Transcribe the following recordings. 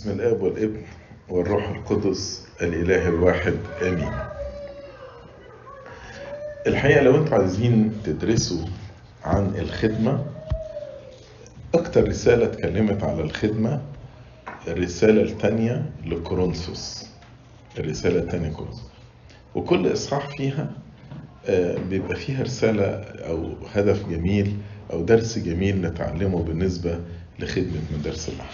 بسم الآب والابن والروح القدس الإله الواحد آمين. الحقيقة لو أنتوا عايزين تدرسوا عن الخدمة أكتر رسالة اتكلمت على الخدمة الرسالة الثانية لكورنثوس. الرسالة الثانية كورنثوس وكل إصحاح فيها بيبقى فيها رسالة أو هدف جميل أو درس جميل نتعلمه بالنسبة لخدمة مدارس الاحد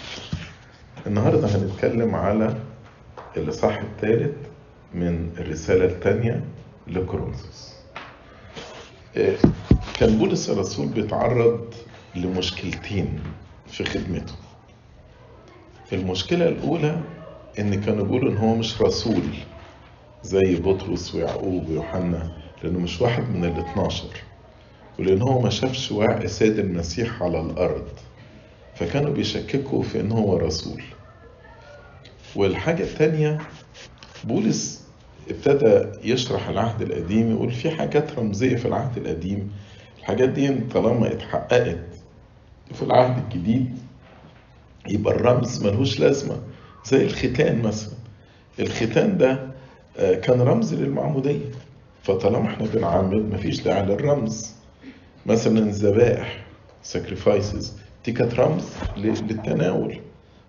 النهارده هنتكلم على الإصحاح الثالث من الرسالة الثانية لكورنثوس. كان بولس الرسول بيتعرض لمشكلتين في خدمته. المشكلة الأولى إن كانوا بيقولوا إن هو مش رسول زي بطرس ويعقوب ويوحنا لأنه مش واحد من ال 12 ولأن هو ما شافش وعي سيد المسيح على الأرض. فكانوا بيشككوا في إن هو رسول. والحاجة الثانية بولس ابتدى يشرح العهد القديم يقول في حاجات رمزية في العهد القديم. الحاجات دي طالما اتحققت في العهد الجديد يبقى الرمز ملهوش لازمة زي الختان مثلا. الختان ده كان رمز للمعمودية. فطالما إحنا بنعمد مفيش داعي للرمز. مثلا الذبائح sacrifices. دي كانت رمز للتناول.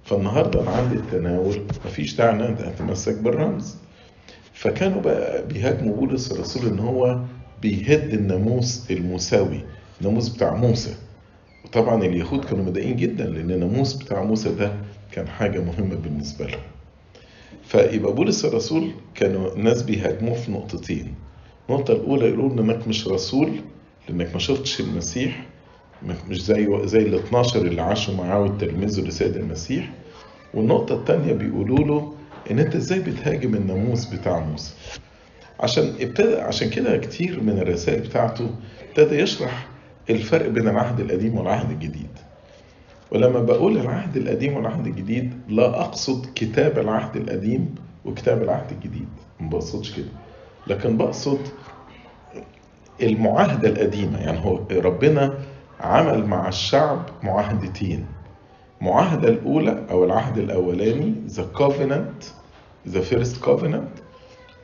فالنهاردة أنا عندي التناول مفيش داعي إن انت أتمسك بالرمز. فكانوا بقى بيهاجموا بولس الرسول إن هو بيهد الناموس الموسوي الناموس بتاع موسى. وطبعا اليهود كانوا مضايقين جدا لأن الناموس بتاع موسى ده كان حاجة مهمة بالنسبة لهم. فيبقى بولس الرسول كانوا الناس بيهاجموه في نقطتين. النقطة الأولى يقولوا إنك مش رسول لأنك ما شفتش المسيح. مش زي زي ال 12 اللي عاشوا معاه وتلمذوا لسيد المسيح. والنقطة الثانية بيقولوا له إن أنت إزاي بتهاجم الناموس بتاع موسى؟ عشان ابتدى عشان كده كتير من الرسائل بتاعته ابتدى يشرح الفرق بين العهد القديم والعهد الجديد. ولما بقول العهد القديم والعهد الجديد لا أقصد كتاب العهد القديم وكتاب العهد الجديد. ما بقصدش كده. لكن بقصد المعاهدة القديمة. يعني هو ربنا عمل مع الشعب معاهدتين المعاهدة الأولى أو العهد الأولاني the covenant the first covenant.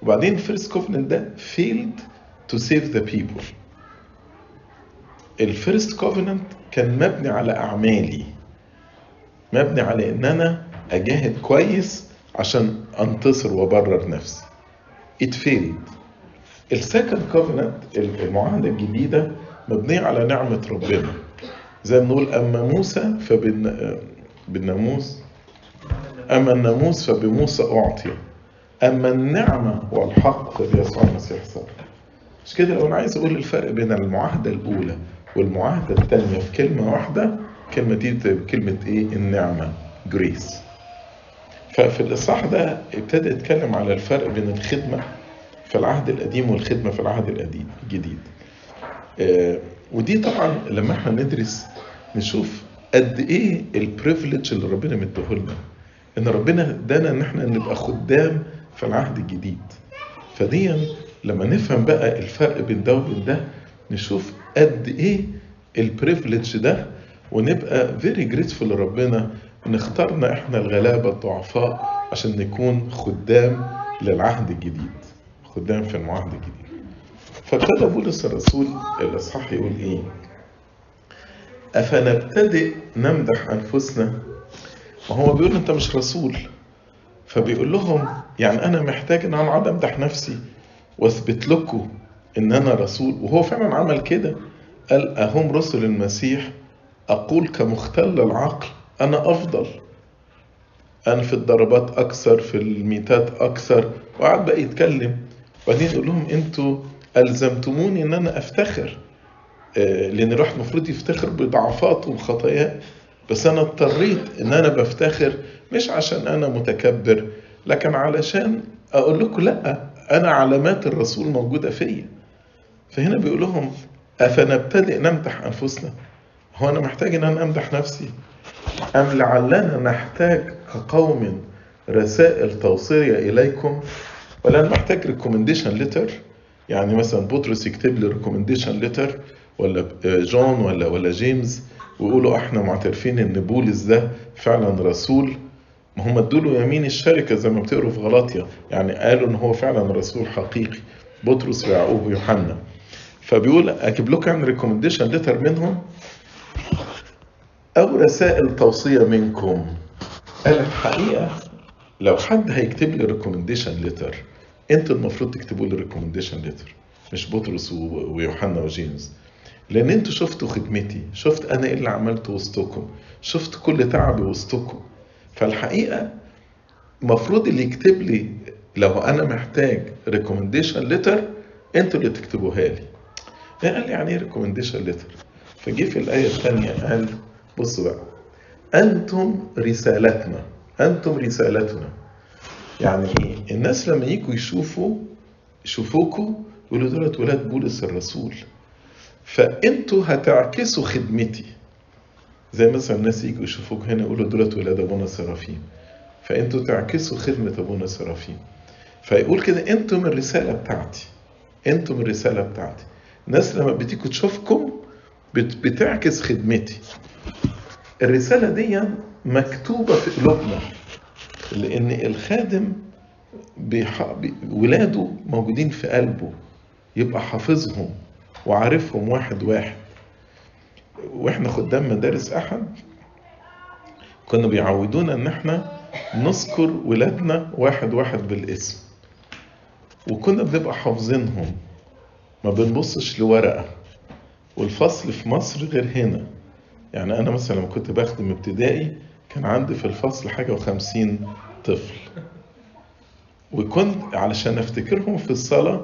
وبعدين first covenant ده failed to save the people. ال first covenant كان مبني على أعمالي. مبني على إن أنا أجاهد كويس عشان أنتصر وأبرر نفسي. It failed. ال second covenant المعاهدة الجديدة مبنية على نعمة ربنا. زي ما نقول أما موسى فبالناموس أما الناموس فبموسى أعطي. أما النعمة والحق فبيسوع المسيح صار. مش كده؟ لو أنا عايز أقول الفرق بين المعاهدة الأولى والمعاهدة الثانية في كلمة واحدة كلمة دي كلمة إيه؟ النعمة grace. ففي الإصحاح ده ابتدى يتكلم على الفرق بين الخدمة في العهد القديم والخدمة في العهد الجديد. ودي طبعا لما إحنا ندرس نشوف قد إيه ال privilege اللي ربنا مديهولنا. إن ربنا إدانا إن إحنا نبقى خدام في العهد الجديد. فديا لما نفهم بقى الفرق بين ده وبين ده نشوف قد إيه ال privilege ده ونبقى very grateful لربنا إن اخترنا إحنا الغلابة الضعفاء عشان نكون خدام للعهد الجديد. خدام في المعهد الجديد فابتدى بولس الرسول الإصحاح يقول إيه؟ أفنبتدئ نمدح أنفسنا؟ ما هو بيقول أنت مش رسول. فبيقول لهم يعني أنا محتاج إن أنا أقعد أمدح نفسي وأثبت لكم إن أنا رسول. وهو فعلا عمل كده. قال أهم رسل المسيح؟ أقول كمختل العقل أنا أفضل. أنا في الضربات أكثر في الميتات أكثر. وقعد بقى يتكلم. وبعدين يقول لهم أنتوا ألزمتموني إن أنا أفتخر لأن الواحد المفروض يفتخر بضعفاته وخطاياه بس أنا اضطريت إن أنا بفتخر مش عشان أنا متكبر لكن علشان أقول لكم لأ أنا علامات الرسول موجودة فيا. فهنا بيقول لهم أفنبتدئ نمدح أنفسنا؟ هو أنا محتاج إن أنا أمدح نفسي؟ أم لعلنا نحتاج كقوم رسائل توصيه إليكم؟ ولا محتاج recommendation letter يعني مثلا بطرس يكتب لي recommendation letter ولا جون ولا ولا جيمس ويقولوا إحنا معترفين إن بولس ده فعلا رسول. ما هم ادوا له يمين الشركة زي ما بتقروا في غلاطيا يعني قالوا إن هو فعلا رسول حقيقي. بطرس ويعقوب ويوحنا. فبيقول أجيب لكم يعني recommendation letter منهم؟ أو رسائل توصية منكم. قال الحقيقة لو حد هيكتب لي recommendation letter أنتوا المفروض تكتبوا لي recommendation letter مش بطرس ويوحنا وجيمس. لأن أنتوا شفتوا خدمتي شفت أنا إيه اللي عملته وسطكم شفت كل تعبي وسطكم. فالحقيقة المفروض اللي يكتب لي لو أنا محتاج recommendation letter أنتوا اللي تكتبوها لي. قال يعني إيه recommendation letter فجه في الآية الثانية قال بصوا بقى أنتم رسالتنا أنتم رسالتنا. يعني إيه الناس لما يجوا يشوفوا يشوفوكوا يقولوا دولت ولاد بولس الرسول. فأنتوا هتعكسوا خدمتي. زي مثلا الناس يجوا يشوفوك هنا يقولوا دولت ولاد أبونا سرافيم فأنتوا تعكسوا خدمة أبونا سرافيم فيقول كده أنتم الرسالة بتاعتي. أنتم الرسالة بتاعتي. الناس لما بتيجوا تشوفكم بتعكس خدمتي. الرسالة دي مكتوبة في قلوبنا. لأن الخادم بيح... ولاده موجودين في قلبه يبقى حافظهم وعارفهم واحد واحد. وإحنا خدام مدارس أحد كانوا بيعودونا إن إحنا نذكر ولادنا واحد واحد بالاسم. وكنا بنبقى حافظينهم ما بنبصش لورقة. والفصل في مصر غير هنا. يعني أنا مثلا لما كنت بخدم ابتدائي كان عندي في الفصل حاجة وخمسين طفل. وكنت علشان أفتكرهم في الصلاة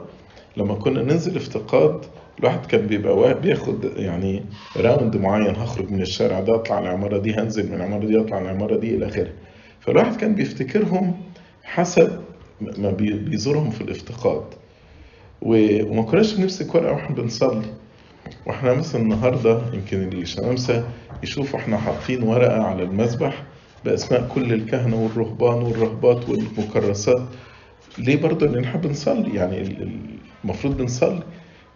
لما كنا ننزل افتقاد الواحد كان بيبقى بياخد يعني راوند معين هخرج من الشارع ده أطلع العمارة دي هنزل من العمارة دي أطلع العمارة دي إلى آخره. فالواحد كان بيفتكرهم حسب ما بيزورهم في الافتقاد. وما كناش بنمسك ورقة وإحنا بنصلي. وإحنا مثلا النهاردة يمكن الشمامسة يشوفوا إحنا حاطين ورقة على المذبح بأسماء كل الكهنة والرهبان والرهبات والمكرسات. ليه برضه؟ لأن إحنا بنصلي يعني المفروض بنصلي.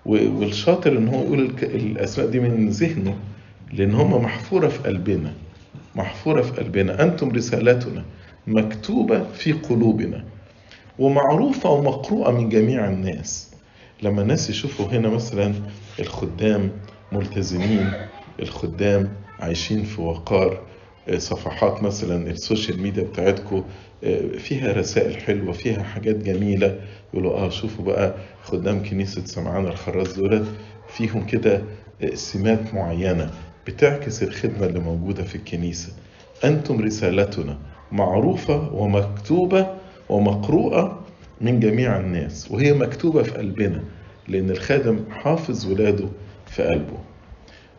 والشاطر إن هو يقول الأسماء دي من ذهنه لأن هم محفورة في قلبنا محفورة في قلبنا. أنتم رسالتنا مكتوبة في قلوبنا ومعروفة ومقروءة من جميع الناس. لما الناس يشوفوا هنا مثلا الخدام ملتزمين الخدام عايشين في وقار صفحات مثلا السوشيال ميديا بتاعتكم فيها رسائل حلوة فيها حاجات جميلة. يقولوا آه شوفوا بقى خدام كنيسة سمعان الخراز دولت فيهم كده سمات معينة بتعكس الخدمة اللي موجودة في الكنيسة. أنتم رسالتنا معروفة ومكتوبة ومقروءة من جميع الناس وهي مكتوبة في قلبنا. لأن الخادم حافظ ولاده في قلبه.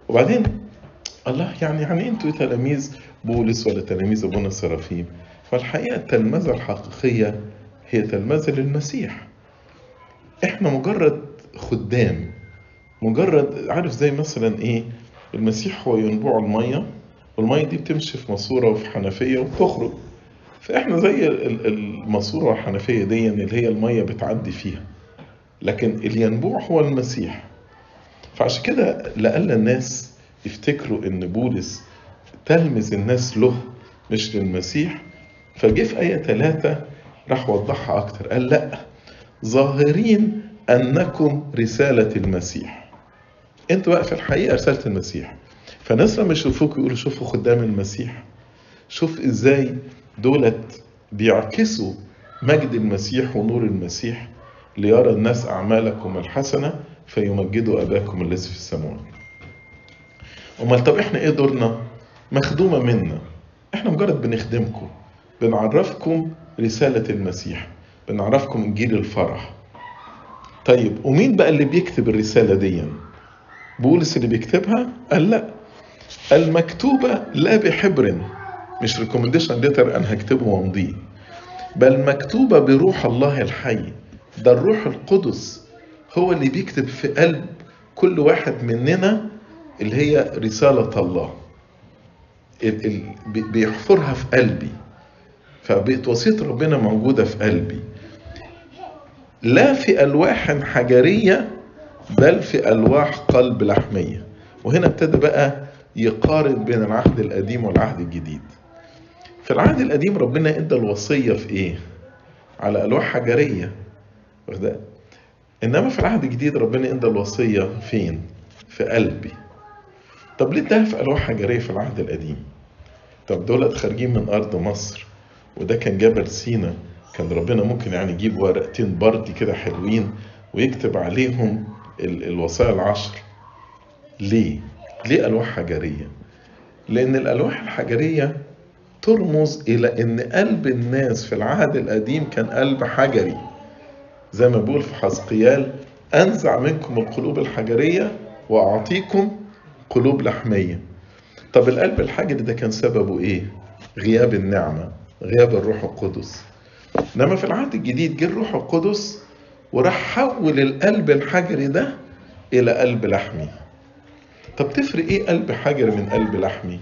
وبعدين الله يعني يعني أنتوا تلاميذ بولس ولا تلاميذ أبونا سرافيم فالحقيقة التلمذة الحقيقية هي تلمذة للمسيح. إحنا مجرد خدام مجرد عارف زي مثلا إيه؟ المسيح هو ينبوع المية والمية دي بتمشي في ماسورة وفي حنفية وبتخرج. فإحنا زي الماسورة والحنفية دي اللي هي المية بتعدي فيها. لكن الينبوع هو المسيح. فعشان كده لألا الناس يفتكروا إن بولس تلمذ الناس له مش للمسيح فجه في آية ثلاثة راح وضحها أكتر قال لأ ظاهرين أنكم رسالة المسيح. أنتوا بقى في الحقيقة رسالة المسيح. فالناس لما يشوفوك يقولوا شوفوا خدام المسيح. شوف إزاي دولت بيعكسوا مجد المسيح ونور المسيح. ليرى الناس أعمالكم الحسنة فيمجدوا أباكم الذي في السماوات. أمال طب إحنا إيه دورنا؟ مخدومة منا. إحنا مجرد بنخدمكم. بنعرفكم رسالة المسيح. بنعرفكم إنجيل الفرح. طيب ومين بقى اللي بيكتب الرسالة دي؟ بولس اللي بيكتبها؟ قال لا. المكتوبة لا بحبر. مش recommendation letter أنا هكتبه وأمضيه. بل مكتوبة بروح الله الحي. ده الروح القدس هو اللي بيكتب في قلب كل واحد مننا اللي هي رسالة الله. بيحفرها في قلبي. فبقت وصية ربنا موجودة في قلبي. لا في ألواح حجرية بل في ألواح قلب لحمية. وهنا ابتدى بقى يقارن بين العهد القديم والعهد الجديد. في العهد القديم ربنا ادى الوصية في إيه؟ على ألواح حجرية. واخد إنما في العهد الجديد ربنا ادى الوصية فين؟ في قلبي. طب ليه اداها في ألواح حجرية في العهد القديم؟ طب دولت خارجين من أرض مصر وده كان جبل سينا كان ربنا ممكن يعني يجيب ورقتين بردي كده حلوين ويكتب عليهم ال- الوصايا العشر. ليه؟ ليه ألواح حجرية؟ لأن الألواح الحجرية ترمز إلى أن قلب الناس في العهد القديم كان قلب حجري. زي ما بيقول في حزقيال أنزع منكم القلوب الحجرية وأعطيكم قلوب لحمية طب القلب الحجري ده كان سببه إيه؟ غياب النعمة غياب الروح القدس إنما في العهد الجديد جه الروح القدس وراح حول القلب الحجري ده إلى قلب لحمي طب تفرق إيه قلب حجري من قلب لحمي؟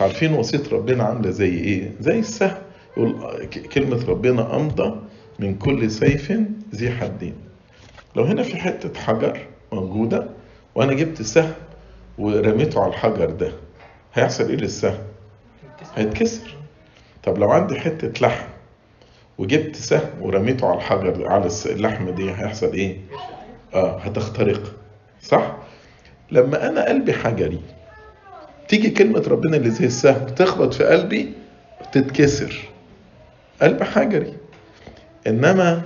عارفين وصية ربنا عاملة زي إيه؟ زي السهم يقول ك- كلمة ربنا أمضى من كل سيف ذي حدين لو هنا في حتة حجر موجودة وأنا جبت سهم ورميته على الحجر ده هيحصل إيه للسهم؟ هيتكسر طب لو عندي حتة لحم وجبت سهم ورميته على الحجر على اللحمة دي هيحصل إيه؟ آه هتخترق صح؟ لما أنا قلبي حجري تيجي كلمة ربنا اللي زي السهم تخبط في قلبي تتكسر قلب حجري إنما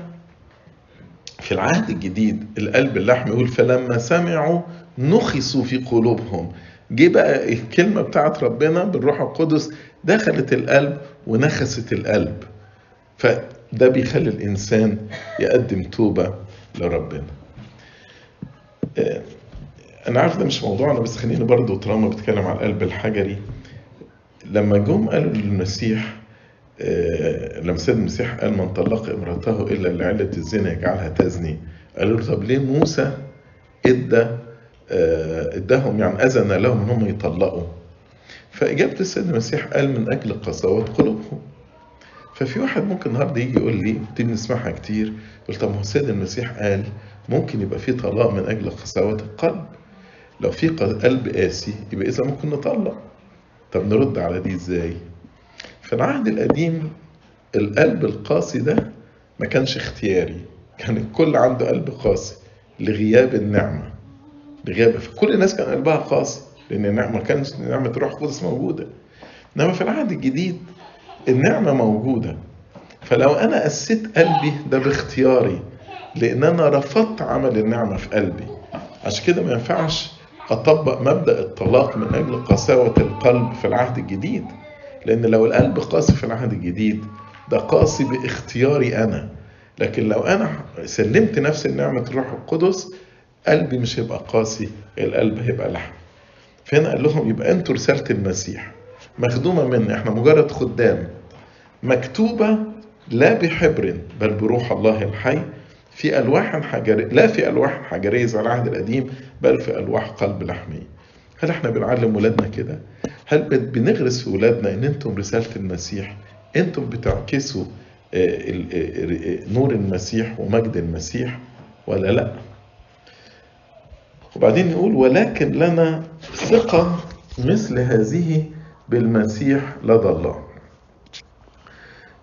في العهد الجديد القلب اللحم يقول فلما سمعوا نخسوا في قلوبهم. جه بقى الكلمة بتاعت ربنا بالروح القدس دخلت القلب ونخست القلب. فده بيخلي الإنسان يقدم توبة لربنا. آه، أنا عارف ده مش موضوعنا بس خليني برضو طالما بتكلم على القلب الحجري. لما جم قالوا للمسيح لما سيد المسيح قال من طلق امرأته إلا لعلة الزنا يجعلها تزني قالوا له طب ليه موسى إدى آه، إداهم؟ يعني أذن لهم ان هم يطلقوا. فإجابة السيد المسيح قال من أجل قساوه قلوبهم. ففي واحد ممكن النهارده يجي يقول لي دي بنسمعها كتير يقول طب ما هو السيد المسيح قال ممكن يبقى في طلاق من أجل قساوة القلب. لو في قلب قاسي يبقى إذا ممكن نطلق. طب نرد على دي إزاي؟ في العهد القديم القلب القاسي ده ما كانش اختياري. كان الكل عنده قلب قاسي لغياب النعمة. لغياب كل الناس كان قلبها قاسي لأن النعمة ما كانش نعمة روح القدس موجودة. إنما في العهد الجديد النعمة موجودة. فلو أنا قسيت قلبي ده باختياري لأن أنا رفضت عمل النعمة في قلبي. عشان كده ما ينفعش أطبق مبدأ الطلاق من أجل قساوة القلب في العهد الجديد. لأن لو القلب قاسي في العهد الجديد ده قاسي باختياري أنا. لكن لو أنا سلمت نفسي لنعمة الروح القدس قلبي مش هيبقى قاسي القلب هيبقى لحم. فهنا قال لهم يبقى أنتوا رسالة المسيح. مخدومة مني إحنا مجرد خدام. مكتوبة لا بحبر بل بروح الله الحي. في ألواح حجرية لا في ألواح حجرية زي العهد القديم بل في ألواح قلب لحمي. هل إحنا بنعلم ولادنا كده؟ هل بنغرس في ولادنا ان أنتم رسالة المسيح؟ أنتم بتعكسوا آه، آه، آه، نور المسيح ومجد المسيح ولا لا؟ وبعدين يقول ولكن لنا ثقة مثل هذه بالمسيح لدى الله.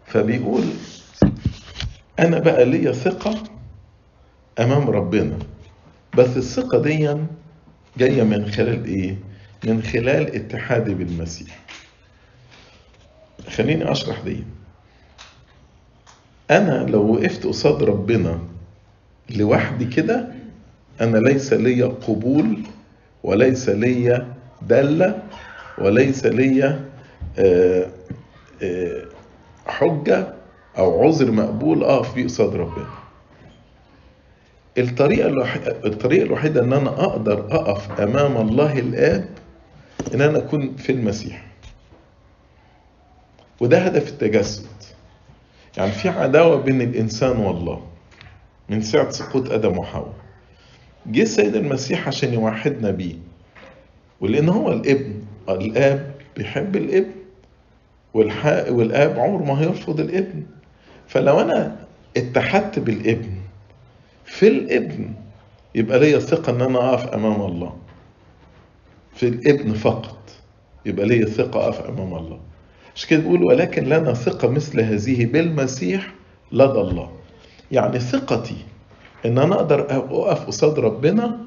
فبيقول أنا بقى ليا ثقة أمام ربنا بس الثقة دي جاية من خلال إيه؟ من خلال اتحادي بالمسيح. خليني أشرح دي. أنا لو وقفت قصاد ربنا لوحدي كده أنا ليس لي قبول وليس لي دالة وليس لي آه، آه، حجة أو عذر مقبول أقف بيه قصاد ربنا. الطريقة الوحيدة الطريقة الوحيدة إن أنا أقدر أقف أمام الله الآب إن أنا أكون في المسيح. وده هدف التجسد. يعني في عداوة بين الإنسان والله من ساعة سقوط آدم وحواء. جه السيد المسيح عشان يوحدنا بيه. ولأن هو الإبن الآب بيحب الإبن والح... والآب عمره ما هيرفض الإبن. فلو أنا اتحدت بالإبن في الابن يبقى ليا ثقة إن أنا أقف أمام الله. في الابن فقط يبقى ليا ثقة أقف أمام الله. مش كده بيقول ولكن لنا ثقة مثل هذه بالمسيح لدى الله يعني ثقتي إن أنا أقدر اقف قصاد ربنا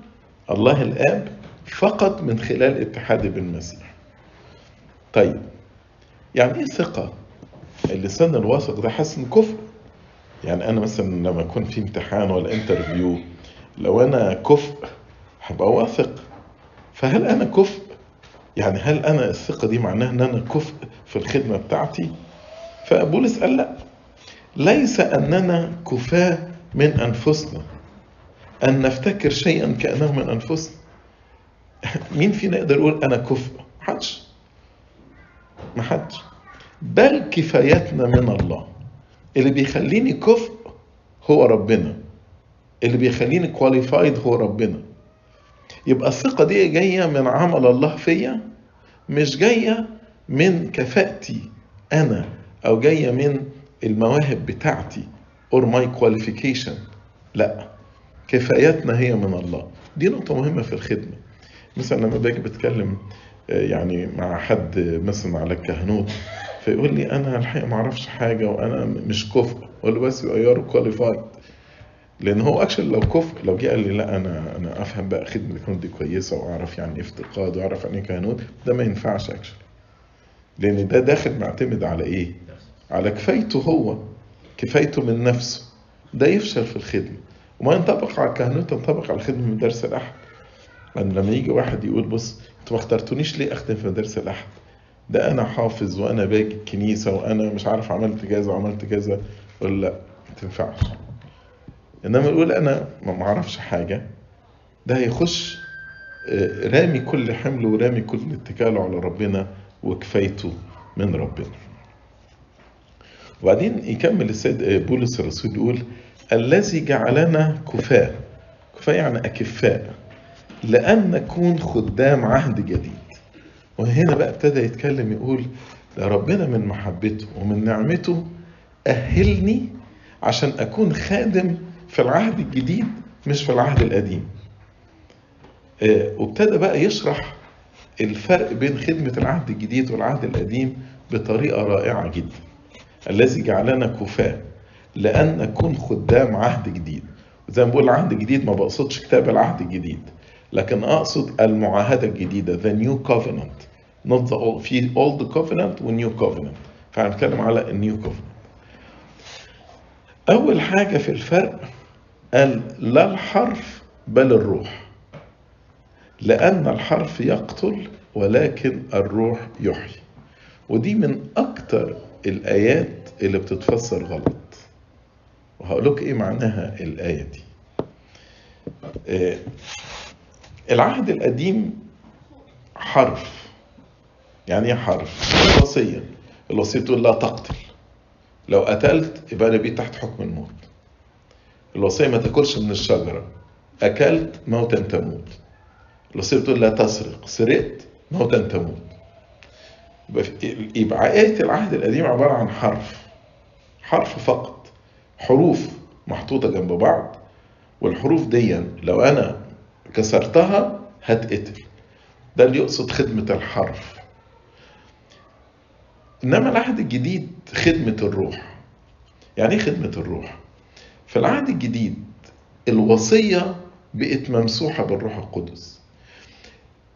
الله الآب فقط من خلال اتحادي بالمسيح طيب يعني إيه ثقة اللسان الواثق ده حسن كفء يعني أنا مثلا لما اكون في امتحان ولا انترفيو لو أنا كفء هبقى واثق. فهل أنا كفء؟ يعني هل أنا الثقة دي معناها إن أنا كفء في الخدمة بتاعتي؟ فبولس قال لأ. ليس أننا كفاة من أنفسنا أن نفتكر شيئا كأنه من أنفسنا. مين فينا يقدر يقول أنا كفء؟ محدش. محدش. بل كفايتنا من الله. اللي بيخليني كفء هو ربنا. اللي بيخليني كواليفايد هو ربنا. يبقى الثقة دي جاية من عمل الله فيا مش جاية من كفاءتي أنا أو جاية من المواهب بتاعتي or my qualification. لا كفايتنا هي من الله. دي نقطة مهمة في الخدمة. مثلا لما باجي بتكلم يعني مع حد مثلا على الكهنوت فيقول لي أنا الحقيقة ما أعرفش حاجة وأنا مش كفء. أقول له بس you are qualified لأن هو اكشن لو كفء لو جه قال لي لا أنا أنا أفهم بقى خدمة الكهنوت دي كويسة وأعرف يعني إيه افتقاد وأعرف يعني إيه كهنوت ده ما ينفعش اكشن لأن ده داخل معتمد على إيه؟ على كفايته هو كفايته من نفسه. ده يفشل في الخدمة. وما ينطبق على الكهنوت ينطبق على الخدمة مدارس الأحد لما يجي واحد يقول بص أنتوا ما اخترتونيش ليه أخدم في مدارس الأحد؟ ده أنا حافظ وأنا باجي الكنيسة وأنا مش عارف عملت كذا وعملت كذا ولا لا ما تنفعش. إنما يقول أنا ما أعرفش حاجة. ده هيخش رامي كل حمله ورامي كل اتكاله على ربنا وكفايته من ربنا. وبعدين يكمل السيد بولس الرسول يقول الذي جعلنا كفاة كفاة يعني أكفاء. لأن نكون خدام عهد جديد. وهنا بقى ابتدى يتكلم يقول ربنا من محبته ومن نعمته أهلني عشان أكون خادم في العهد الجديد مش في العهد القديم. وابتدى بقى يشرح الفرق بين خدمة العهد الجديد والعهد القديم بطريقة رائعة جدا. الذي جعلنا كفاة لأن نكون خدام عهد جديد. زي ما بقول العهد الجديد ما بقصدش كتاب العهد الجديد لكن أقصد المعاهدة الجديدة the new covenant. Not the old في old covenant و new covenant. فهنتكلم على النيو covenant. أول حاجة في الفرق قال لا الحرف بل الروح. لأن الحرف يقتل ولكن الروح يحيي. ودي من أكتر الآيات اللي بتتفسر غلط. وهقول لك إيه معناها الآية دي. آه العهد القديم حرف. يعني إيه حرف؟ الوصية. الوصية تقول لا تقتل. لو قتلت يبقى أنا بقيت تحت حكم الموت. الوصية ما تاكلش من الشجرة. أكلت موتا تموت. الوصية بتقول لا تسرق. سرقت موتا تموت. يبقى آية العهد القديم عبارة عن حرف. حرف فقط. حروف محطوطة جنب بعض. والحروف دي لو أنا كسرتها هتقتل. ده اللي يقصد خدمة الحرف. إنما العهد الجديد خدمة الروح. يعني إيه خدمة الروح؟ في العهد الجديد الوصية بقت ممسوحة بالروح القدس.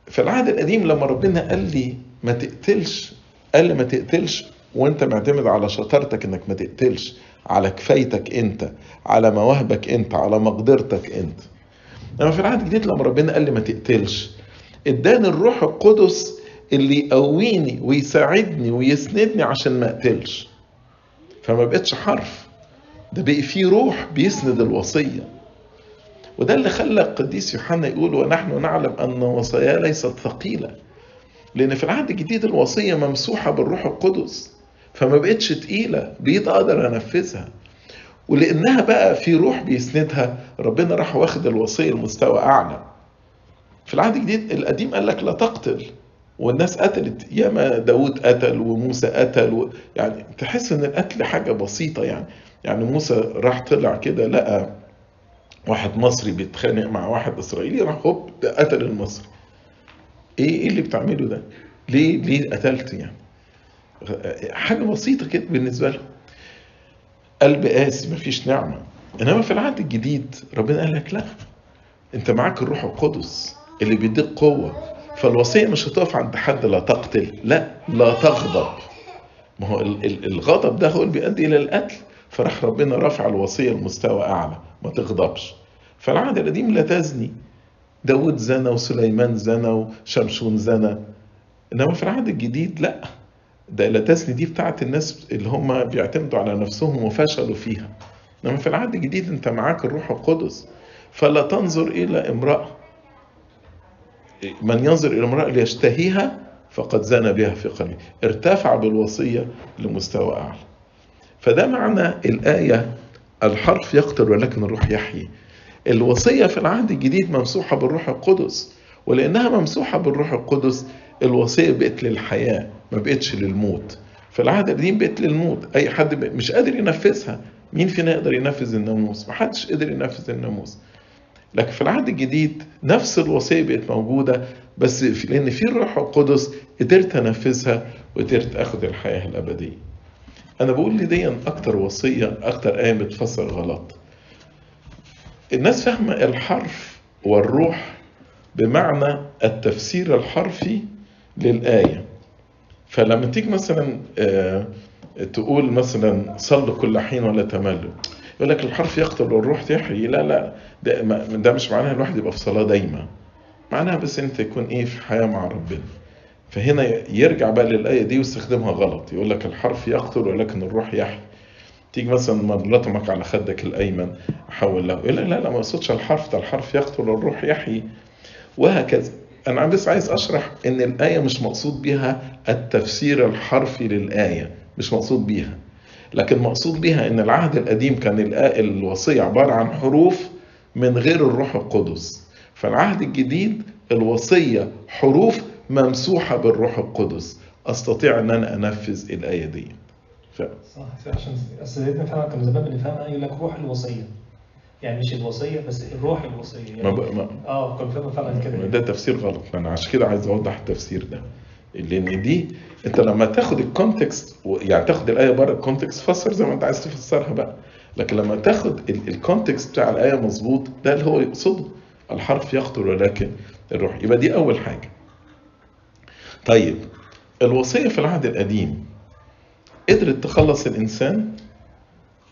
في العهد القديم لما ربنا قال لي ما تقتلش قال لي ما تقتلش وأنت معتمد على شطارتك إنك ما تقتلش على كفايتك أنت على مواهبك أنت على مقدرتك أنت. لما في العهد الجديد لما ربنا قال لي ما تقتلش اداني الروح القدس اللي يقويني ويساعدني ويسندني عشان ما أقتلش. فما بقتش حرف. ده بقي فيه روح بيسند الوصية. وده اللي خلى القديس يوحنا يقول ونحن نعلم أن وصاياه ليست ثقيلة. لأن في العهد الجديد الوصية ممسوحة بالروح القدس فما بقتش تقيلة. بقيت أقدر أنفذها. ولأنها بقى في روح بيسندها ربنا راح واخد الوصية لمستوى أعلى. في العهد الجديد القديم قال لك لا تقتل. والناس قتلت. ياما داود قتل وموسى قتل و... يعني تحس إن القتل حاجة بسيطة يعني. يعني موسى راح طلع كده لقى واحد مصري بيتخانق مع واحد إسرائيلي راح هوب قتل المصري. إيه إيه اللي بتعمله ده؟ ليه ليه قتلت يعني؟ حاجة بسيطة كده بالنسبة لهم. قلب قاسي مفيش نعمة. إنما في العهد الجديد ربنا قال لك لا. أنت معاك الروح القدس اللي بيديك قوة. فالوصية مش هتقف عند حد لا تقتل لا لا تغضب. ما هو الغضب ده هو اللي بيؤدي إلى القتل فراح ربنا رفع الوصية لمستوى أعلى ما تغضبش. فالعهد القديم لا تزني. داود زنى وسليمان زنى وشمشون زنى. إنما في العهد الجديد لا. ده لا تزني دي بتاعت الناس اللي هم بيعتمدوا على نفسهم وفشلوا فيها. إنما في العهد الجديد أنت معاك الروح القدس فلا تنظر إلى امرأة من ينظر إلى امرأة ليشتهيها فقد زنى بها في قلبه. ارتفع بالوصية لمستوى أعلى. فده معنى الآية الحرف يقتل ولكن الروح يحيي. الوصية في العهد الجديد ممسوحة بالروح القدس ولأنها ممسوحة بالروح القدس الوصية بقت للحياة ما بقتش للموت. في العهد القديم بقت للموت. أي حد مش قادر ينفذها. مين فينا يقدر ينفذ الناموس؟ محدش قدر ينفذ الناموس. لكن في العهد الجديد نفس الوصية بقت موجودة بس لأن في الروح القدس قدرت أنفذها وقدرت أخذ الحياة الأبدية. أنا بقول لي دي أكتر وصية أكتر آية بتفسر غلط. الناس فاهمة الحرف والروح بمعنى التفسير الحرفي للآية. فلما تيجي مثلا تقول مثلا صل كل حين ولا تمل يقول لك الحرف يقتل والروح تحيي. لا لا ده, ده مش معناها الواحد يبقى في صلاة دايما. معناها بس أنت يكون إيه في حياة مع ربنا. فهنا يرجع بقى للآية دي ويستخدمها غلط. يقول لك الحرف يقتل ولكن الروح يحيي تيجي مثلا لطمك على خدك الأيمن حول له. لك لا لا ما أقصدش الحرف ده. الحرف يقتل والروح يحيي وهكذا. أنا بس عايز أشرح إن الآية مش مقصود بها التفسير الحرفي للآية. مش مقصود بيها. لكن مقصود بها إن العهد القديم كان الوصية عبارة عن حروف من غير الروح القدس. فالعهد الجديد الوصية حروف ممسوحة بالروح القدس. أستطيع أن أنا أنفذ الآية دي. ف... صح عشان سيدنا فعلا كان زمان بنفهمها يقول لك روح الوصية. يعني مش الوصية بس الروح الوصية. يعني ما ب... ما... آه كان فاهمها فعلا كده. ده تفسير غلط. أنا عشان كده عايز أوضح التفسير ده. لأن دي أنت لما تاخد ال context. يعني تاخد الآية بره ال context فسر زي ما أنت عايز تفسرها بقى. لكن لما تاخد ال context بتاع الآية مظبوط ده اللي هو يقصده. الحرف يقتل ولكن الروح. يبقى دي أول حاجة. طيب الوصية في العهد القديم. قدرت تخلص الإنسان؟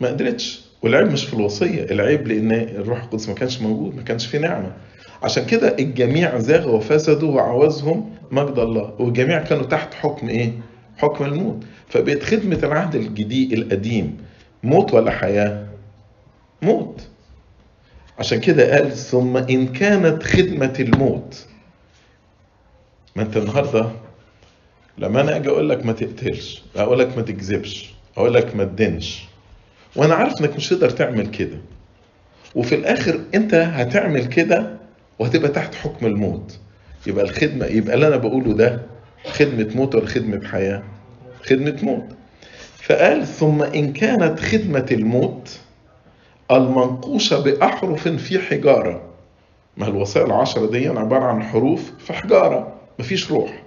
ما قدرتش. والعيب مش في الوصية العيب لأن الروح القدس ما كانش موجود ما كانش في نعمة. عشان كده الجميع زاغوا وفسدوا وعوزهم مجد الله. والجميع كانوا تحت حكم إيه؟ حكم الموت. فبقت خدمة العهد الجديد القديم. موت ولا حياة؟ موت. عشان كده قال ثم إن كانت خدمة الموت. ما أنت النهاردة لما أنا أجي أقول لك ما تقتلش أقول لك ما تكذبش أقول لك ما تدنش وأنا عارف إنك مش تقدر تعمل كده. وفي الآخر أنت هتعمل كده وهتبقى تحت حكم الموت. يبقى الخدمة يبقى اللي أنا بقوله ده خدمة موت ولا خدمة حياة؟ خدمة موت. فقال ثم إن كانت خدمة الموت المنقوشة بأحرف في حجارة. ما الوسائل العشرة دي عبارة عن حروف في حجارة. مفيش روح.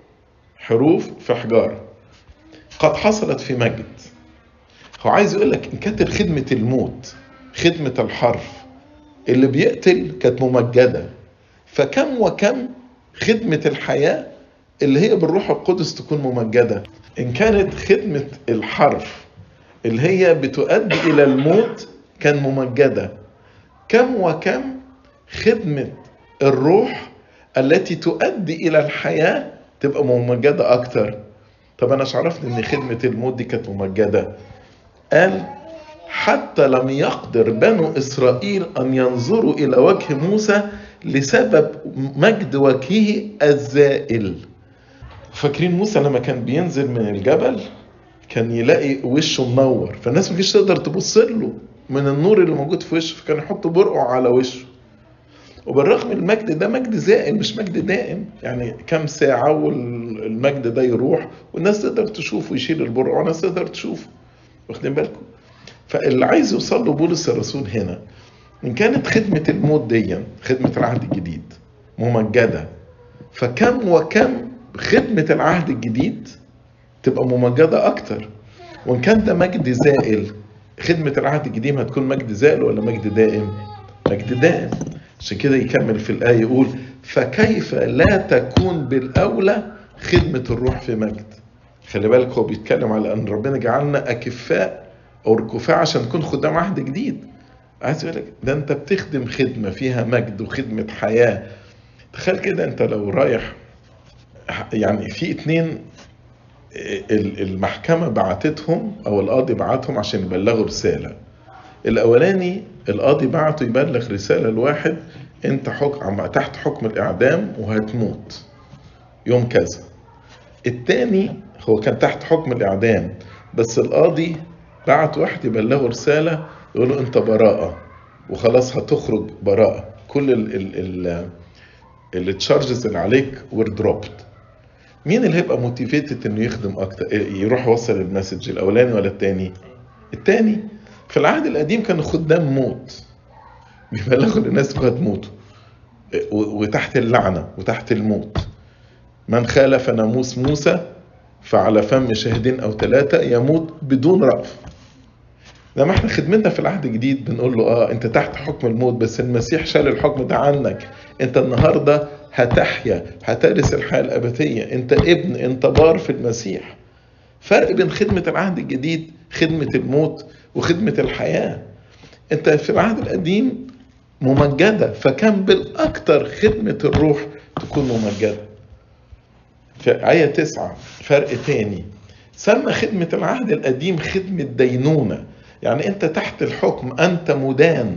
حروف في حجارة. قد حصلت في مجد. هو عايز يقول لك إن كانت خدمة الموت خدمة الحرف اللي بيقتل كانت ممجدة. فكم وكم خدمة الحياة اللي هي بالروح القدس تكون ممجدة؟ إن كانت خدمة الحرف اللي هي بتؤدي إلى الموت كان ممجدة. كم وكم خدمة الروح التي تؤدي إلى الحياة تبقى ممجدة أكتر. طب أنا عرفت إن خدمة الموت دي كانت ممجدة. قال حتى لم يقدر بنو إسرائيل أن ينظروا إلى وجه موسى لسبب مجد وجهه الزائل. فاكرين موسى لما كان بينزل من الجبل؟ كان يلاقي وشه منور. فالناس ما تقدر تبص له من النور اللي موجود في وشه فكان يحط برقع على وشه. وبالرغم المجد ده مجد زائل مش مجد دائم. يعني كم ساعة والمجد ده يروح والناس تقدر تشوفه ويشيل البرقع والناس تقدر تشوفه. واخدين بالكم؟ فاللي عايز يوصل له بولس الرسول هنا إن كانت خدمة الموت دي خدمة العهد الجديد ممجدة. فكم وكم خدمة العهد الجديد تبقى ممجدة أكتر. وإن كان ده مجد زائل خدمة العهد القديم هتكون مجد زائل ولا مجد دائم؟ مجد دائم. عشان كده يكمل في الآية يقول فكيف لا تكون بالأولى خدمة الروح في مجد؟ خلي بالك هو بيتكلم على أن ربنا جعلنا أكفاء أو ركفاء عشان نكون خدام عهد جديد. عايز أقول لك ده أنت بتخدم خدمة فيها مجد وخدمة حياة. تخيل كده أنت لو رايح يعني في اتنين المحكمة بعتتهم أو القاضي بعتهم عشان يبلغوا رسالة. الأولاني القاضي بعته يبلغ رسالة لواحد أنت حكم تحت حكم الإعدام وهتموت. يوم كذا. التاني هو كان تحت حكم الإعدام بس القاضي بعت واحد يبلغه رسالة يقول له أنت براءة وخلاص هتخرج براءة. كل ال ال ال ال charges اللي عليك were dropped. مين اللي هيبقى motivated إنه يخدم أكتر يروح يوصل ال message الأولاني ولا التاني؟ التاني في العهد القديم كانوا خدام موت. بيبلغوا للناس انكم وتحت اللعنة وتحت الموت. من خالف ناموس موسى فعلى فم شاهدين أو ثلاثة يموت بدون رأف. لما إحنا خدمتنا في العهد الجديد بنقول له آه أنت تحت حكم الموت بس المسيح شال الحكم ده عنك. أنت النهارده هتحيا هترث الحياة الأبدية. أنت ابن انت بار في المسيح. فرق بين خدمة العهد الجديد خدمة الموت وخدمة الحياة. أنت في العهد القديم ممجدة فكان بالاكثر خدمة الروح تكون ممجدة. في آية تسعة فرق تاني. سمى خدمة العهد القديم خدمة دينونة. يعني أنت تحت الحكم أنت مدان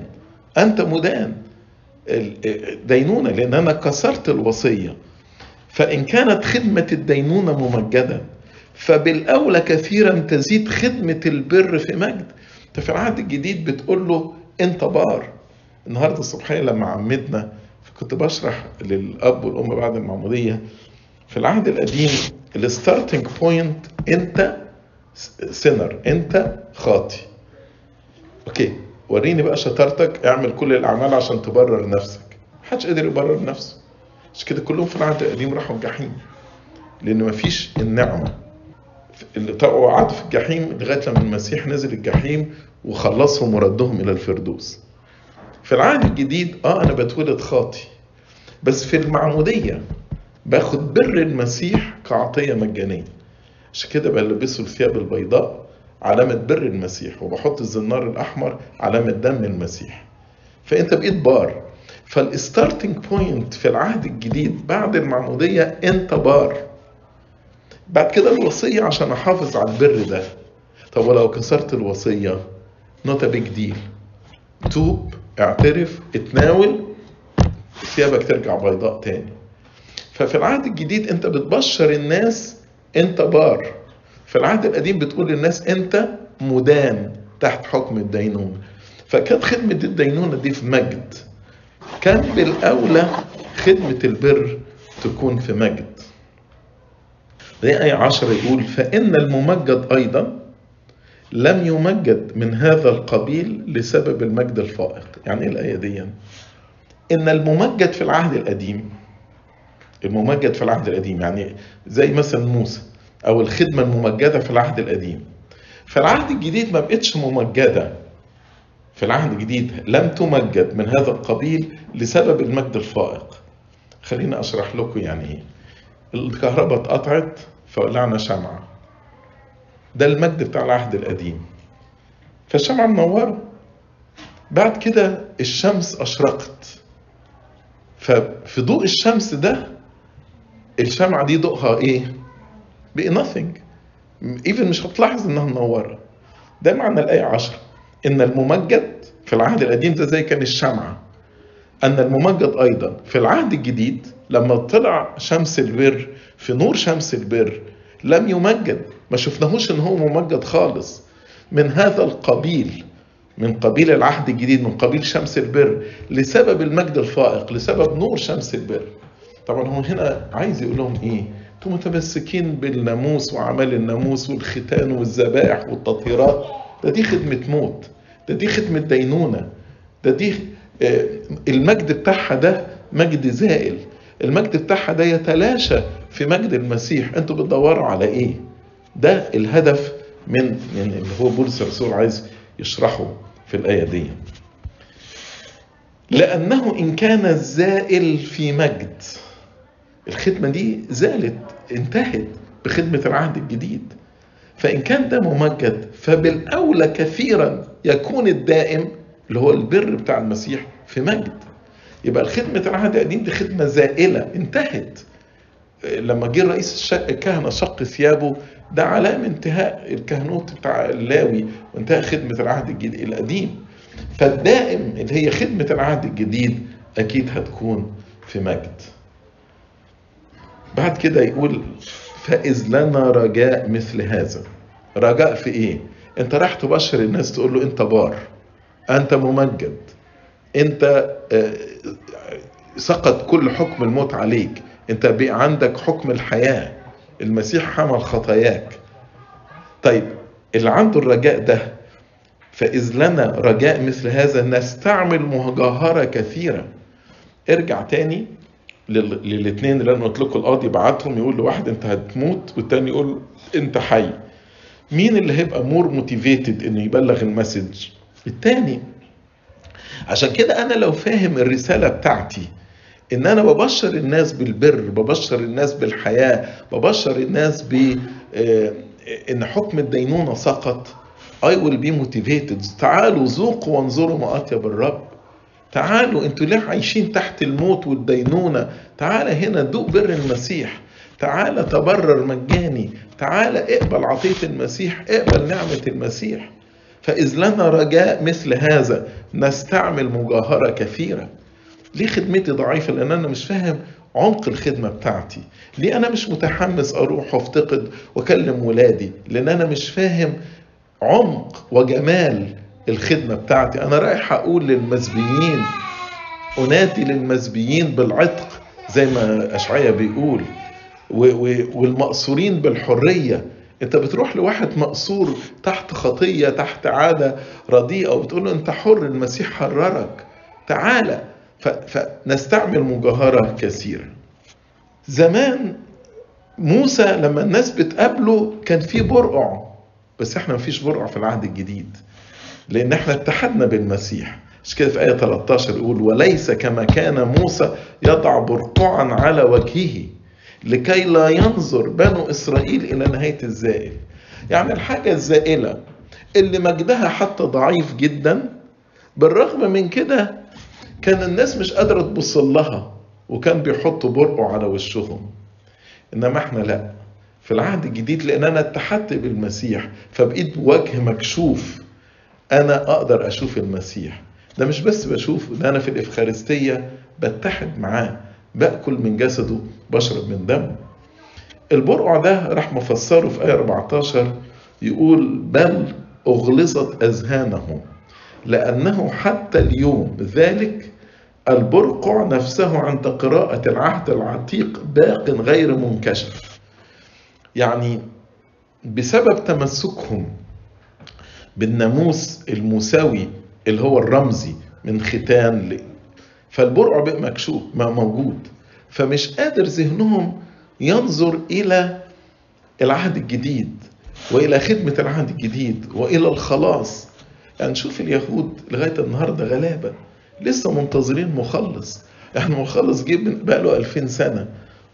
أنت مدان. دينونة لأن أنا كسرت الوصية. فإن كانت خدمة الدينونة ممجدة فبالأولى كثيرا تزيد خدمة البر في مجد. أنت في العهد الجديد بتقول له أنت بار النهاردة الصبحية لما عمدنا كنت بشرح للأب والأم بعد المعمودية. في العهد القديم ال starting point أنت sinner أنت خاطي. okay. وريني بقى شطارتك اعمل كل الأعمال عشان تبرر نفسك. محدش قادر يبرر نفسه. عشان كده كلهم في العهد القديم راحوا الجحيم. لأن مفيش النعمة اللي طلعوا قعدوا في الجحيم لغاية لما المسيح نزل الجحيم وخلصهم وردهم إلى الفردوس. في العهد الجديد آه أنا بتولد خاطي. بس في المعمودية باخد بر المسيح كعطية مجانية. عشان كده بلبسه الثياب البيضاء علامة بر المسيح وبحط الزنار الأحمر علامة دم المسيح. فأنت بقيت بار. فال starting point في العهد الجديد بعد المعمودية أنت بار. بعد كده الوصية عشان أحافظ على البر ده. طب ولو كسرت الوصية not big deal توب اعترف اتناول ثيابك ترجع بيضاء تاني. ففي العهد الجديد أنت بتبشر الناس أنت بار. في العهد القديم بتقول للناس أنت مدان تحت حكم الدينونة فكانت خدمة الدينونة دي في مجد. كان بالأولى خدمة البر تكون في مجد. دي آية عشرة يقول فإن الممجد أيضا لم يمجد من هذا القبيل لسبب المجد الفائق. يعني إيه الآية دي؟ إن الممجد في العهد القديم الممجد في العهد القديم يعني زي مثلا موسى. أو الخدمة الممجدة في العهد القديم. في العهد الجديد ما بقتش ممجدة. في العهد الجديد لم تمجد من هذا القبيل لسبب المجد الفائق. خليني أشرح لكم يعني إيه. الكهرباء اتقطعت فولعنا شمعة. ده المجد بتاع العهد القديم. فالشمعة منورة. بعد كده الشمس أشرقت. ففي ضوء الشمس ده الشمعة دي ضوءها إيه؟ بقي nothing. Even مش هتلاحظ إنها منورة. ده معنى الآية 10 إن الممجد في العهد القديم ده زي كان الشمعة. أن الممجد أيضا في العهد الجديد لما طلع شمس البر في نور شمس البر لم يمجد. ما شفناهوش إن هو ممجد خالص. من هذا القبيل من قبيل العهد الجديد من قبيل شمس البر لسبب المجد الفائق لسبب نور شمس البر. طبعا هو هنا عايز يقول لهم إيه؟ أنتم متمسكين بالناموس وعمل الناموس والختان والذبائح والتطهيرات؟ ده دي خدمة موت ده دي خدمة دينونة ده دي المجد بتاعها ده مجد زائل. المجد بتاعها ده يتلاشى في مجد المسيح. أنتوا بتدوروا على إيه؟ ده الهدف من من اللي هو بولس الرسول عايز يشرحه في الآية دي. لأنه إن كان الزائل في مجد الخدمة دي زالت انتهت بخدمة العهد الجديد. فإن كان ده ممجد فبالأولى كثيرا يكون الدائم اللي هو البر بتاع المسيح في مجد. يبقى الخدمة العهد القديم دي خدمة زائلة انتهت. لما جه رئيس الكهنة شق ثيابه ده علامة انتهاء الكهنوت بتاع اللاوي وانتهاء خدمة العهد الجديد القديم. فالدائم اللي هي خدمة العهد الجديد أكيد هتكون في مجد. بعد كده يقول فإذ لنا رجاء مثل هذا. رجاء في إيه؟ أنت راح تبشر الناس تقول له أنت بار أنت ممجد أنت سقط كل حكم الموت عليك أنت بقى عندك حكم الحياة المسيح حمل خطاياك. طيب اللي عنده الرجاء ده فإذ لنا رجاء مثل هذا نستعمل مجاهرة كثيرة. ارجع تاني. للاثنين اللي أنا قلت لكم القاضي بعتهم يقول لواحد أنت هتموت والتاني يقول أنت حي. مين اللي هيبقى more motivated إنه يبلغ ال message؟ التاني. عشان كده أنا لو فاهم الرسالة بتاعتي إن أنا ببشر الناس بالبر ببشر الناس بالحياة ببشر الناس ب إن حكم الدينونة سقط I will be motivated. تعالوا ذوقوا وانظروا ما أطيب الرب. تعالوا أنتوا ليه عايشين تحت الموت والدينونة؟ تعال هنا دوق بر المسيح. تعال تبرر مجاني. تعال اقبل عطية المسيح اقبل نعمة المسيح. فإذ لنا رجاء مثل هذا نستعمل مجاهرة كثيرة. ليه خدمتي ضعيفة؟ لأن أنا مش فاهم عمق الخدمة بتاعتي. ليه أنا مش متحمس أروح وافتقد وأكلم ولادي؟ لأن أنا مش فاهم عمق وجمال الخدمة بتاعتي. أنا رايح أقول للمزبيين أنادي للمزبيين بالعتق زي ما أشعية بيقول والمقصورين بالحرية. أنت بتروح لواحد مقصور تحت خطية تحت عادة رديئة وبتقول له أنت حر المسيح حررك. تعالى فنستعمل مجاهرة كثيرة. زمان موسى لما الناس بتقابله كان في برقع بس إحنا مفيش برقع في العهد الجديد. لأن إحنا اتحدنا بالمسيح. مش كده في آية 13 يقول وليس كما كان موسى يضع برقعا على وجهه لكي لا ينظر بنو إسرائيل إلى نهاية الزائل. يعني الحاجة الزائلة اللي مجدها حتى ضعيف جدا بالرغم من كده كان الناس مش قادرة تبص لها وكان بيحطوا برقع على وشهم. إنما إحنا لأ. في العهد الجديد لأن أنا اتحدت بالمسيح فبقيت وجه مكشوف أنا أقدر أشوف المسيح. ده مش بس بشوف ده أنا في الإفخارستية بتحد معاه بأكل من جسده بشرب من دمه البرقع ده راح مفسره في آية 14 يقول بل أغلظت أذهانهم لأنه حتى اليوم ذلك البرقع نفسه عند قراءة العهد العتيق باق غير منكشف. يعني بسبب تمسكهم بالناموس الموسوي اللي هو الرمزي من ختان ل... فالبرع بقى مكشوف ما موجود. فمش قادر ذهنهم ينظر إلى العهد الجديد وإلى خدمة العهد الجديد وإلى الخلاص. يعني شوف اليهود لغاية النهاردة غلابة لسه منتظرين مخلص. إحنا مخلص جه بقى له 2000 سنة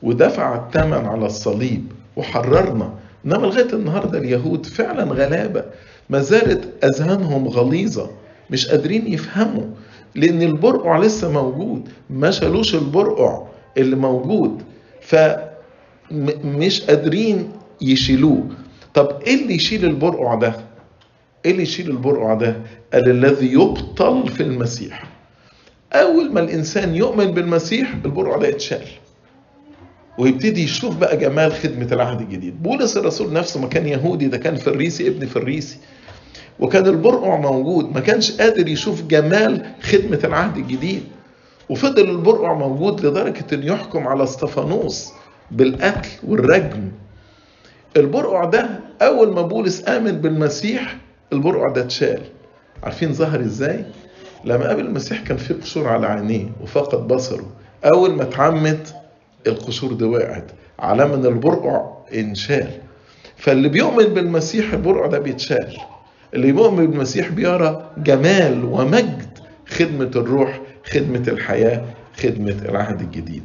ودفع الثمن على الصليب وحررنا. إنما لغاية النهارده اليهود فعلا غلابة. ما زالت أذهانهم غليظة مش قادرين يفهموا لأن البرقع لسه موجود ما شالوش البرقع اللي موجود فمش قادرين يشيلوه. طب إيه اللي يشيل البرقع ده؟ إيه اللي يشيل البرقع ده؟ قال الذي يبطل في المسيح. أول ما الإنسان يؤمن بالمسيح البرقع ده يتشال. ويبتدي يشوف بقى جمال خدمة العهد الجديد. بولس الرسول نفسه ما كان يهودي ده كان فريسي ابن فريسي وكان البرقع موجود ما كانش قادر يشوف جمال خدمة العهد الجديد. وفضل البرقع موجود لدرجة أن يحكم على استفانوس بالقتل والرجم. البرقع ده أول ما بولس آمن بالمسيح البرقع ده اتشال. عارفين ظهر إزاي؟ لما قابل المسيح كان في قشور على عينيه وفقد بصره. أول ما اتعمد القشور دي وقعت. على من البرقع انشال. فاللي بيؤمن بالمسيح البرقع ده بيتشال. اللي بيؤمن بالمسيح بيرى جمال ومجد خدمة الروح خدمة الحياة خدمة العهد الجديد.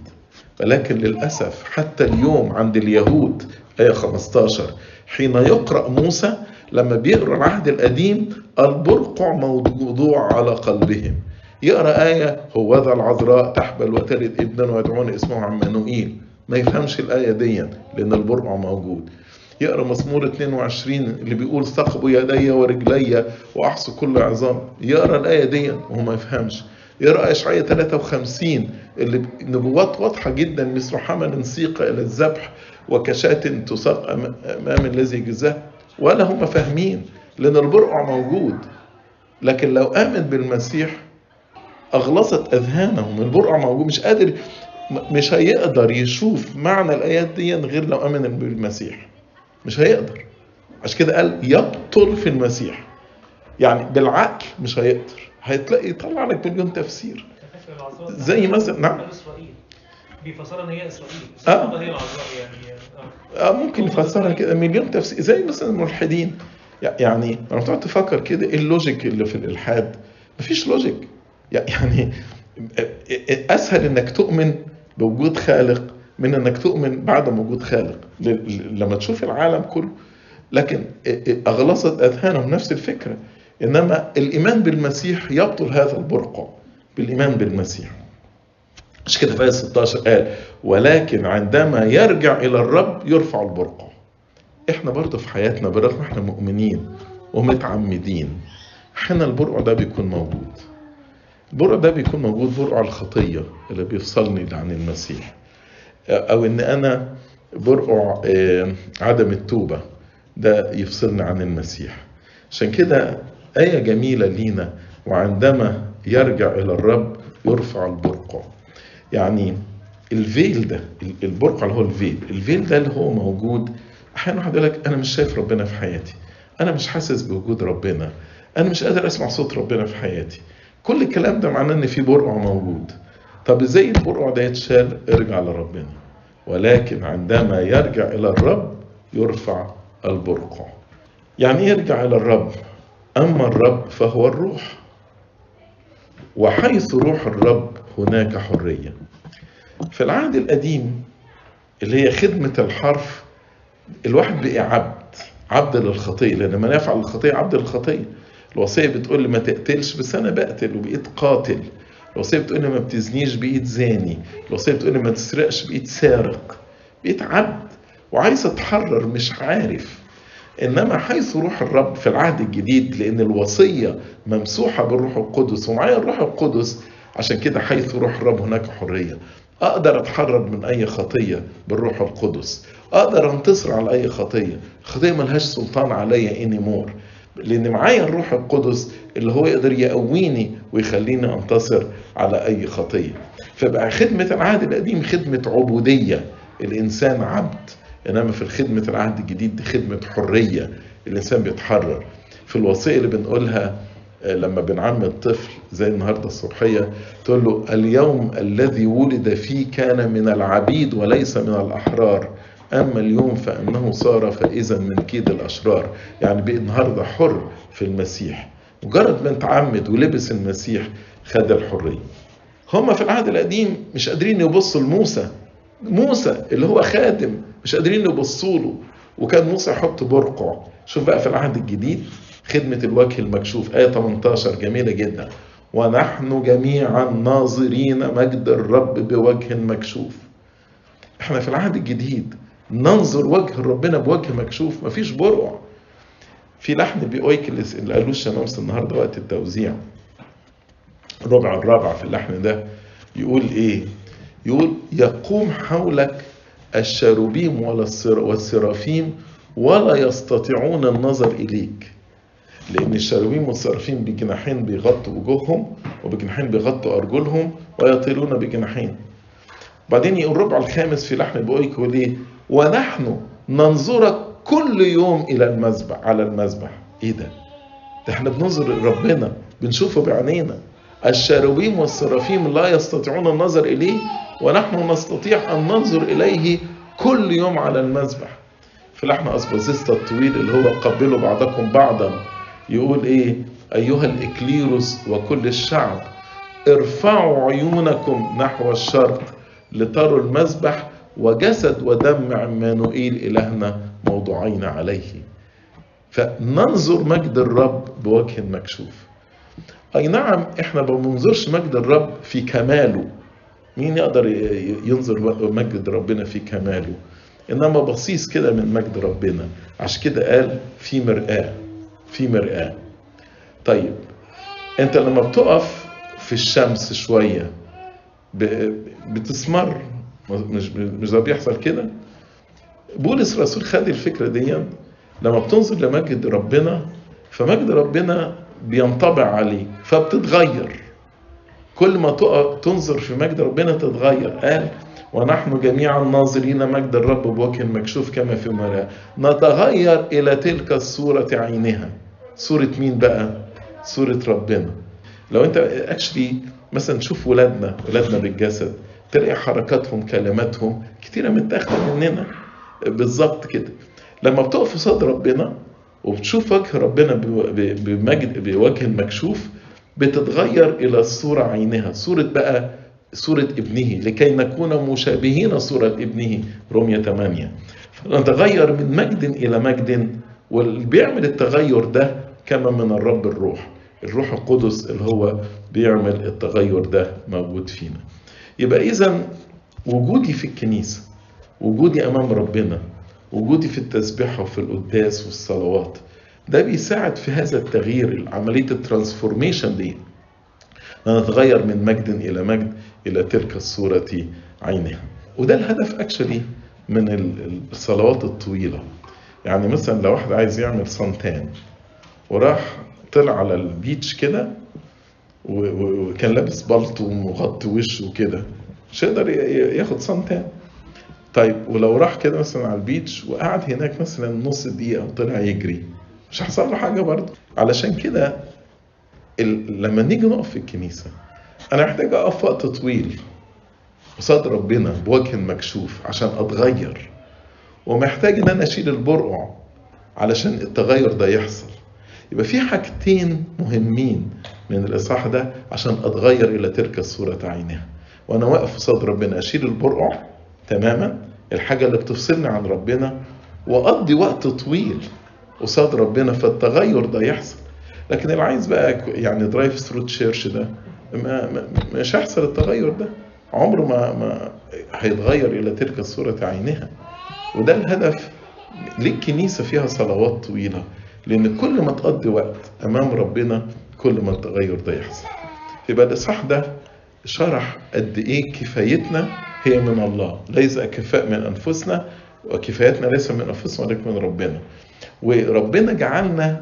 ولكن للأسف حتى اليوم عند اليهود آية 15 حين يقرأ موسى لما بيقرأ العهد القديم البرقع موضوع على قلبهم. يقرأ آية هو ذا العذراء تحبل وتلد إبنا ويدعون اسمه عمانوئيل. ما يفهمش الآية دي لأن البرقع موجود. يقرأ مزمور 22 اللي بيقول ثقبوا يدي ورجلي واحصوا كل عظام. يقرأ الآية دي وهو ما يفهمش. يقرأ إشعياء 53 اللي نبوات واضحة جدا. مثل حمل سيق إلى الذبح وكشاة تساق أمام الذي جزاه. ولا هم فاهمين لأن البرقع موجود. لكن لو آمن بالمسيح اغلصت أذهانهم. البرقع موجود. مش قادر مش هيقدر يشوف معنى الآيات دي غير لو آمن بالمسيح. مش هيقدر. عشان كده قال يبطل في المسيح. يعني بالعقل مش هيقدر. هتلاقي يطلع لك مليون تفسير. زي مثلا نعم. بيفسرها إن هي إسرائيل. آه. هي العذراء يعني آه. ممكن يفسرها كده. مليون تفسير. زي مثلا الملحدين. يعني لما تقعد تفكر كده إيه اللوجيك اللي في الإلحاد؟ مفيش لوجيك. يعني أسهل إنك تؤمن بوجود خالق من إنك تؤمن بعدم وجود خالق. لما تشوف العالم كله. لكن اغلصت أذهانهم نفس الفكرة. إنما الإيمان بالمسيح يبطل هذا البرقع بالإيمان بالمسيح. مش كده في 16 قال ولكن عندما يرجع إلى الرب يرفع البرقع إحنا برضه في حياتنا بالرغم إحنا مؤمنين ومتعمدين. أحيانا البرقع ده بيكون موجود. البرقع ده بيكون موجود برقع الخطية اللي بيفصلني عن المسيح. أو إن أنا برقع عدم التوبة ده يفصلني عن المسيح. عشان كده آية جميلة لينا وعندما يرجع إلى الرب يرفع البرقع. يعني الفيل ده البرقع اللي هو الفيل الفيل ده اللي هو موجود. أحيانا واحد يقول لك أنا مش شايف ربنا في حياتي. أنا مش حاسس بوجود ربنا. أنا مش قادر أسمع صوت ربنا في حياتي. كل الكلام ده معناه إن في برقع موجود. طب إزاي البرقع ده يتشال؟ ارجع لربنا. ولكن عندما يرجع إلى الرب يرفع البرقع يعني يرجع إلى الرب. أما الرب فهو الروح. وحيث روح الرب هناك حرية. في العهد القديم اللي هي خدمة الحرف الواحد بقي عبد عبد للخطية لأن من يفعل الخطية عبد للخطية الوصية بتقول لي ما تقتلش بس أنا بقتل وبقيت قاتل. الوصية بتقول لي ما بتزنيش بقيت زاني الوصية بتقول لي ما تسرقش بقيت سارق بقيت عبد. وعايز أتحرر مش عارف. إنما حيث روح الرب في العهد الجديد لأن الوصية ممسوحة بالروح القدس ومعايا الروح القدس عشان كده حيث روح الرب هناك حرية. أقدر أتحرر من أي خطية بالروح القدس. أقدر أنتصر على أي خطية. الخطيه ملهاش سلطان عليا اني مور لأن معايا الروح القدس اللي هو يقدر يقويني ويخليني أنتصر على أي خطية. فبقى خدمة العهد القديم خدمة عبودية. الإنسان عبد إنما في خدمه العهد الجديد دي خدمة حرية. الإنسان بيتحرر. في الوصيه اللي بنقولها لما بنعمد الطفل زي النهارده الصبحية تقول له اليوم الذي ولد فيه كان من العبيد وليس من الأحرار. أما اليوم فإنه صار فإذا من كيد الأشرار. يعني بقى النهارده حر في المسيح. مجرد ما اتعمد ولبس المسيح خد الحرية. هما في العهد القديم مش قادرين يبصوا لموسى. موسى اللي هو خادم مش قادرين يبصوا له وكان موسى يحط برقع شوف بقى في العهد الجديد خدمة الوجه المكشوف آية 18 جميلة جدا. ونحن جميعا ناظرين مجد الرب بوجه مكشوف. إحنا في العهد الجديد ننظر وجه ربنا بوجه مكشوف مفيش برقع. في لحن بيويكلس اللي قالوه الشمامسة النهارده وقت التوزيع. الربع الرابع في اللحن ده يقول إيه؟ يقول يقوم حولك الشاروبيم والسرافيم ولا يستطيعون النظر إليك. لأن الشاروبيم والسرافيم بجناحين بيغطوا وجوههم وبجناحين بيغطوا أرجلهم ويطيرون بجناحين. بعدين يقول الربع الخامس في لحن يقول إيه؟ ونحن ننظرك كل يوم إلى المذبح على المذبح. إيه ده؟ ده إحنا بننظر ربنا بنشوفه بعينينا. الشاروبيم والسرافيم لا يستطيعون النظر إليه ونحن نستطيع أن ننظر إليه كل يوم على المذبح. في لحن أسبازيستا الطويل اللي هو قبلوا بعضكم بعضا يقول إيه؟ أيها الإكليروس وكل الشعب ارفعوا عيونكم نحو الشرق لتروا المذبح وجسد ودم عمانوئيل إلهنا موضوعين عليه. فننظر مجد الرب بوجه مكشوف. أي نعم إحنا ما بننظرش مجد الرب في كماله. مين يقدر ينظر مجد ربنا في كماله؟ إنما بصيص كده من مجد ربنا. عشان كده قال في مرآة في مرآة. طيب أنت لما بتقف في الشمس شوية بتسمر. مش مش ده بيحصل كده؟ بولس الرسول خد الفكرة دي لما بتنظر لمجد ربنا فمجد ربنا بينطبع عليك فبتتغير. كل ما تنظر في مجد ربنا تتغير. قال ونحن جميعا ناظرين مجد الرب بوجه مكشوف كما في مرآة. نتغير إلى تلك الصورة عينها. صورة مين بقى؟ صورة ربنا. لو أنت اكشلي مثلا تشوف ولادنا ولادنا بالجسد. تلاقي حركاتهم كلماتهم كتيرة متاخدة مننا. بالظبط كده. لما بتقف قصاد ربنا وبتشوف وجه ربنا بمجد بوجه مكشوف بتتغير إلى الصورة عينها. صورة بقى صورة ابنه لكي نكون مشابهين صورة ابنه. رمية 8 نتغير من مجد إلى مجد واللي بيعمل التغير ده كما من الرب الروح. الروح القدس اللي هو بيعمل التغير ده موجود فينا. يبقى إذا وجودي في الكنيسة وجودي أمام ربنا وجودي في التسبيح وفي القداس والصلوات ده بيساعد في هذا التغيير عملية ال transformation دي. نتغير من مجد إلى مجد إلى تلك الصورة عينها. وده الهدف actually من الصلوات الطويلة. يعني مثلا لو واحد عايز يعمل suntan وراح طلع على البيتش كده وكان لابس بلطو ومغطي وشه وكده. مش هيقدر ياخد صنتان طيب ولو راح كده مثلا على البيتش وقعد هناك مثلا نص دقيقة وطلع يجري. مش هيحصل له حاجة برضه. علشان كده لما نيجي نقف في الكنيسة أنا محتاج أقف وقت طويل قصاد ربنا بوجه مكشوف عشان أتغير. ومحتاج إن أنا أشيل البرقع علشان التغير ده يحصل. يبقى في حاجتين مهمين من الإصحاح ده عشان أتغير إلى تلك الصورة عينها. وأنا واقف قصاد ربنا أشيل البرقع تماما الحاجة اللي بتفصلني عن ربنا وأقضي وقت طويل قصاد ربنا فالتغير ده يحصل. لكن اللي عايز بقى يعني drive through church ده ما مش هيحصل التغير ده. عمره ما ما هيتغير إلى تلك الصورة عينها. وده الهدف ليه الكنيسه فيها صلوات طويلة لأن كل ما تقضي وقت أمام ربنا كل ما التغير ده يحصل. يبقى الاصحاح ده شرح قد إيه كفايتنا هي من الله ليس كفاء من أنفسنا وكفايتنا ليس من أنفسنا ولكن من ربنا. وربنا جعلنا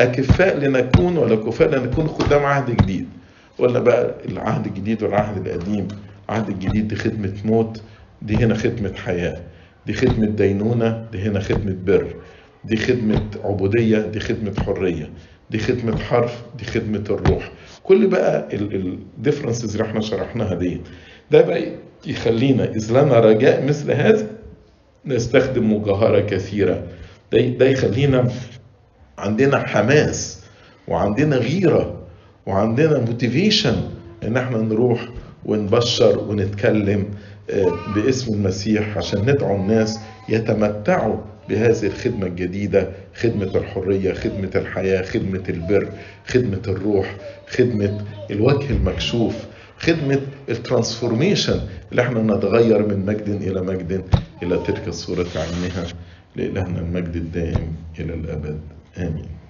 أكفاء لنكون ولا كفاء لنكون خدام عهد جديد. ولا بقى العهد الجديد والعهد القديم. العهد الجديد دي خدمة موت دي هنا خدمة حياة. دي خدمة دينونة دي هنا خدمة بر. دي خدمة عبودية دي خدمة حرية. دي خدمة حرف دي خدمة الروح. كل بقى ال differences اللي إحنا شرحناها دي ده بقى يخلينا إذ لنا رجاء مثل هذا نستخدم مجاهرة كثيرة. ده, ده يخلينا عندنا حماس وعندنا غيرة وعندنا motivation إن إحنا نروح ونبشر ونتكلم باسم المسيح عشان ندعو الناس يتمتعوا بهذه الخدمة الجديدة خدمة الحرية خدمة الحياة خدمة البر خدمة الروح خدمة الوجه المكشوف خدمة ال transformation اللي إحنا نتغير من مجد إلى مجد إلى تلك الصورة عينها لإلهنا المجد الدائم إلى الأبد. آمين.